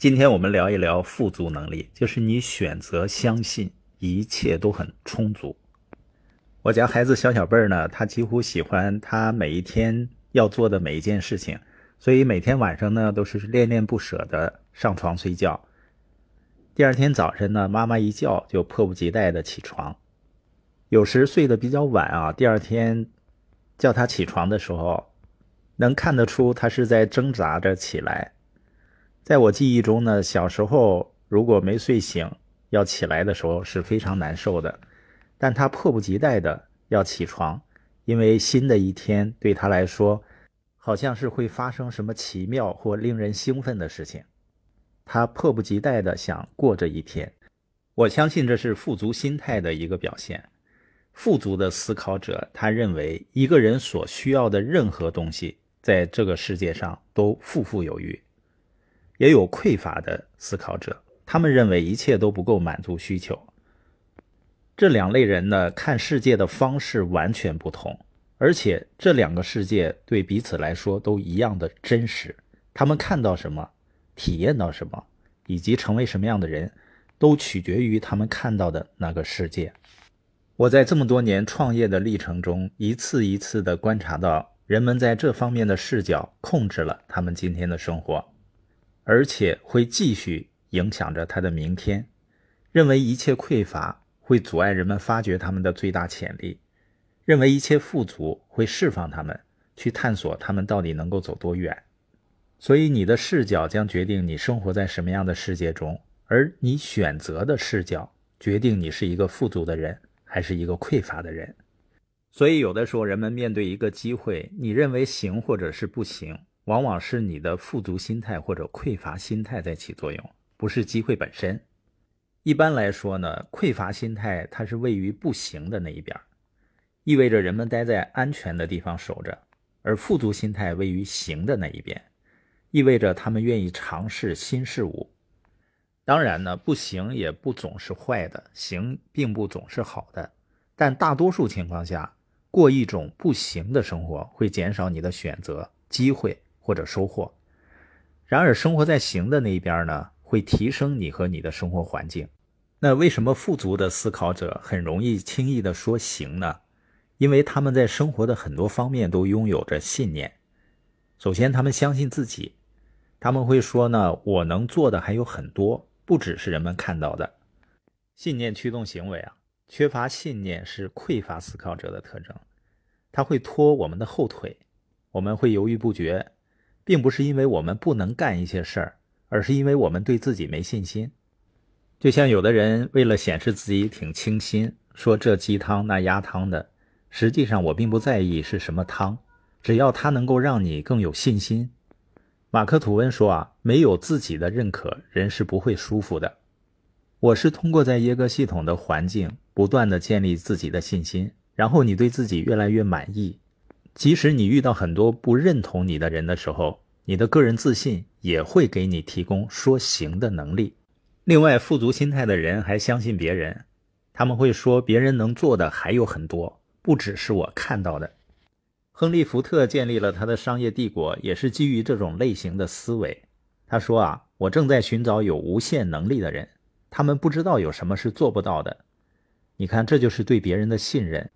今天我们聊一聊富足能力，就是你选择相信一切都很充足。我家孩子小小辈儿呢，他几乎喜欢他每一天要做的每一件事情，所以每天晚上呢都是恋恋不舍的上床睡觉。第二天早晨呢，妈妈一叫就迫不及待的起床。有时睡得比较晚啊，第二天叫他起床的时候，能看得出他是在挣扎着起来。在我记忆中呢，小时候如果没睡醒要起来的时候是非常难受的，但他迫不及待的要起床，因为新的一天对他来说好像是会发生什么奇妙或令人兴奋的事情，他迫不及待的想过这一天。我相信这是富足心态的一个表现。富足的思考者，他认为一个人所需要的任何东西在这个世界上都富富有余。也有匮乏的思考者，他们认为一切都不够满足需求。这两类人呢，看世界的方式完全不同，而且这两个世界对彼此来说都一样的真实。他们看到什么，体验到什么，以及成为什么样的人，都取决于他们看到的那个世界。我在这么多年创业的历程中，一次一次地观察到，人们在这方面的视角控制了他们今天的生活。而且会继续影响着他的明天，认为一切匮乏会阻碍人们发掘他们的最大潜力，认为一切富足会释放他们去探索他们到底能够走多远。所以你的视角将决定你生活在什么样的世界中，而你选择的视角决定你是一个富足的人还是一个匮乏的人。所以有的时候人们面对一个机会，你认为行或者是不行。往往是你的富足心态或者匮乏心态在起作用，不是机会本身。一般来说呢，匮乏心态它是位于不行的那一边，意味着人们待在安全的地方守着；而富足心态位于行的那一边，意味着他们愿意尝试新事物。当然呢，不行也不总是坏的，行并不总是好的，但大多数情况下，过一种不行的生活会减少你的选择机会。或者收获，然而生活在行的那一边呢，会提升你和你的生活环境。那为什么富足的思考者很容易轻易的说行呢？因为他们在生活的很多方面都拥有着信念。首先，他们相信自己，他们会说呢，我能做的还有很多，不只是人们看到的。信念驱动行为啊，缺乏信念是匮乏思考者的特征，他会拖我们的后腿，我们会犹豫不决。并不是因为我们不能干一些事儿，而是因为我们对自己没信心。就像有的人为了显示自己挺清新，说这鸡汤那鸭汤的，实际上我并不在意是什么汤，只要它能够让你更有信心。马克吐温说啊，没有自己的认可，人是不会舒服的。我是通过在耶格系统的环境不断的建立自己的信心，然后你对自己越来越满意。即使你遇到很多不认同你的人的时候，你的个人自信也会给你提供说行的能力。另外，富足心态的人还相信别人，他们会说别人能做的还有很多，不只是我看到的。亨利·福特建立了他的商业帝国，也是基于这种类型的思维。他说啊，我正在寻找有无限能力的人，他们不知道有什么是做不到的。你看，这就是对别人的信任。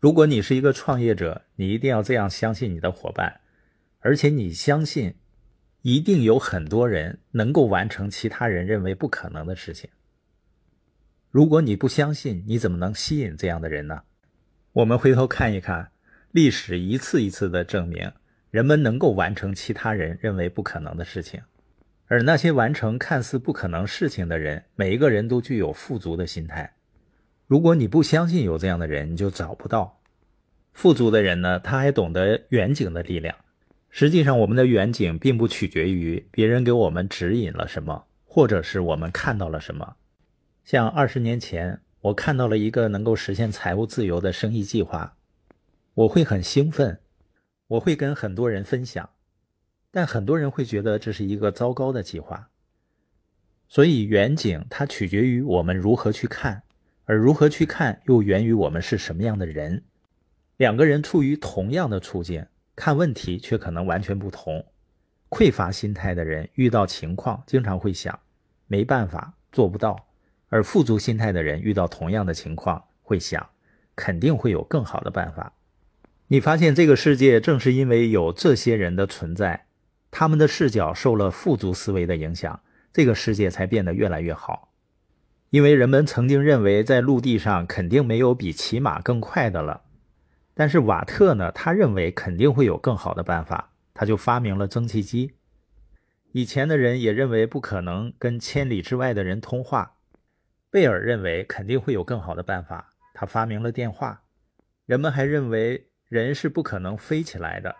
如果你是一个创业者，你一定要这样相信你的伙伴，而且你相信，一定有很多人能够完成其他人认为不可能的事情。如果你不相信，你怎么能吸引这样的人呢？我们回头看一看，历史一次一次的证明，人们能够完成其他人认为不可能的事情，而那些完成看似不可能事情的人，每一个人都具有富足的心态。如果你不相信有这样的人，你就找不到富足的人呢。他还懂得远景的力量。实际上，我们的远景并不取决于别人给我们指引了什么，或者是我们看到了什么。像二十年前，我看到了一个能够实现财务自由的生意计划，我会很兴奋，我会跟很多人分享，但很多人会觉得这是一个糟糕的计划。所以，远景它取决于我们如何去看。而如何去看，又源于我们是什么样的人。两个人处于同样的处境，看问题却可能完全不同。匮乏心态的人遇到情况经常会想没办法做不到，而富足心态的人遇到同样的情况会想肯定会有更好的办法。你发现这个世界正是因为有这些人的存在，他们的视角受了富足思维的影响，这个世界才变得越来越好。因为人们曾经认为在陆地上肯定没有比骑马更快的了，但是瓦特呢，他认为肯定会有更好的办法。他就发明了蒸汽机。以前的人也认为不可能跟千里之外的人通话。贝尔认为肯定会有更好的办法，他发明了电话。人们还认为人是不可能飞起来的，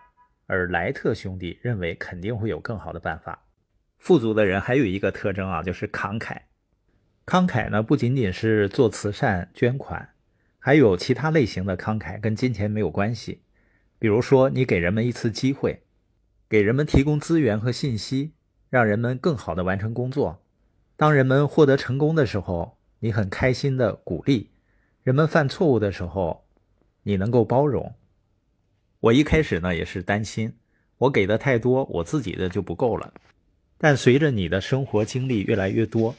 而莱特兄弟认为肯定会有更好的办法。富足的人还有一个特征啊，就是慷慨。慷慨呢，不仅仅是做慈善捐款，还有其他类型的慷慨，跟金钱没有关系。比如说，你给人们一次机会。给人们提供资源和信息，让人们更好的完成工作。当人们获得成功的时候，你很开心的鼓励；人们犯错误的时候，你能够包容。我一开始呢也是担心，我给的太多，我自己的就不够了。但随着你的生活经历越来越多，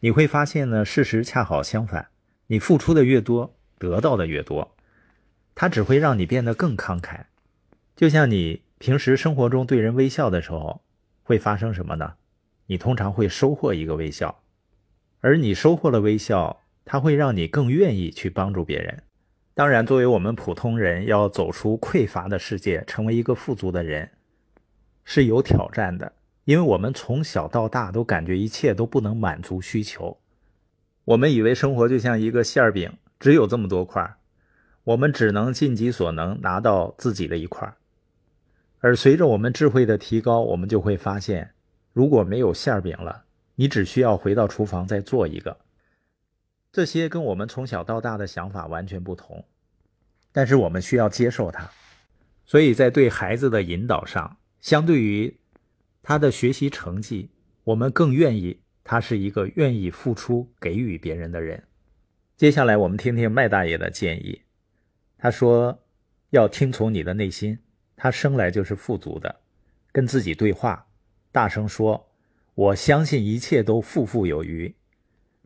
你会发现呢，事实恰好相反。你付出的越多，得到的越多，它只会让你变得更慷慨。就像你。平时生活中对人微笑的时候，会发生什么呢？你通常会收获一个微笑，而你收获了微笑，它会让你更愿意去帮助别人。当然，作为我们普通人，要走出匮乏的世界，成为一个富足的人，是有挑战的。因为我们从小到大都感觉一切都不能满足需求，我们以为生活就像一个馅饼，只有这么多块，我们只能尽己所能拿到自己的一块。而随着我们智慧的提高，我们就会发现，如果没有馅饼了，你只需要回到厨房再做一个。这些跟我们从小到大的想法完全不同，但是我们需要接受它。所以在对孩子的引导上，相对于他的学习成绩，我们更愿意他是一个愿意付出、给予别人的人。接下来我们听听麦大爷的建议，他说要听从你的内心。他生来就是富足的，跟自己对话，大声说：“我相信一切都富富有余。”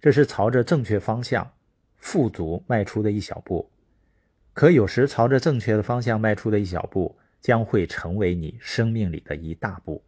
这是朝着正确方向富足迈出的一小步。可有时朝着正确的方向迈出的一小步，将会成为你生命里的一大步。